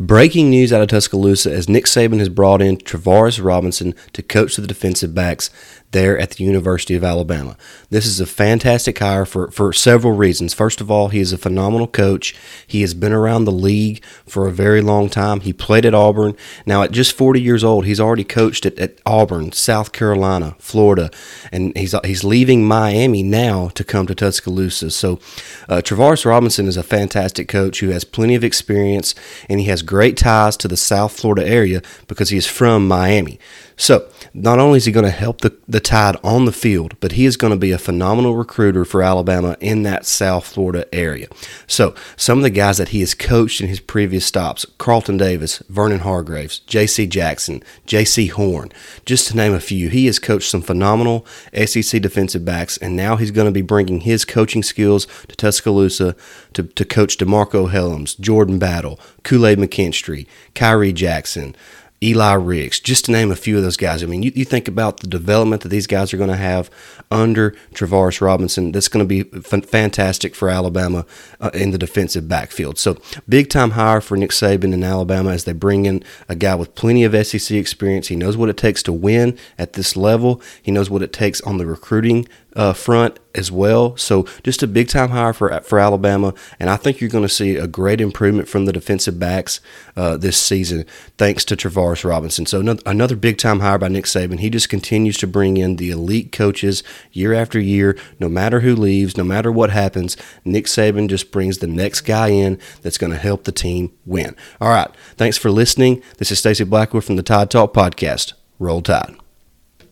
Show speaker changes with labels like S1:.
S1: Breaking news out of Tuscaloosa as Nick Saban has brought in Travaris Robinson to coach the defensive backs there at the University of Alabama. This is a fantastic hire for, for several reasons. First of all, he is a phenomenal coach. He has been around the league for a very long time. He played at Auburn. Now, at just 40 years old, he's already coached at, at Auburn, South Carolina, Florida, and he's, he's leaving Miami now to come to Tuscaloosa. So, uh, Travaris Robinson is a fantastic coach who has plenty of experience and he has great ties to the South Florida area because he is from Miami. So, not only is he going to help the, the Tide on the field, but he is going to be a phenomenal recruiter for Alabama in that South Florida area. So, some of the guys that he has coached in his previous stops Carlton Davis, Vernon Hargreaves, J.C. Jackson, Jaycee Horn, just to name a few. He has coached some phenomenal SEC defensive backs, and now he's going to be bringing his coaching skills to Tuscaloosa to, to coach DeMarco Hellams, Jordan Battle, Kool Aid McKinstry, Khyree Jackson. Eli Ricks, just to name a few of those guys. I mean, you, you think about the development that these guys are going to have under Travaris Robinson. That's going to be f- fantastic for Alabama uh, in the defensive backfield. So, big time hire for Nick Saban in Alabama as they bring in a guy with plenty of SEC experience. He knows what it takes to win at this level, he knows what it takes on the recruiting uh, front as well. So just a big time hire for for Alabama, and I think you're going to see a great improvement from the defensive backs uh, this season, thanks to Travaris Robinson. So another, another big time hire by Nick Saban. He just continues to bring in the elite coaches year after year, no matter who leaves, no matter what happens. Nick Saban just brings the next guy in that's going to help the team win. All right, thanks for listening. This is Stacey Blackwood from the Tide Talk podcast. Roll Tide.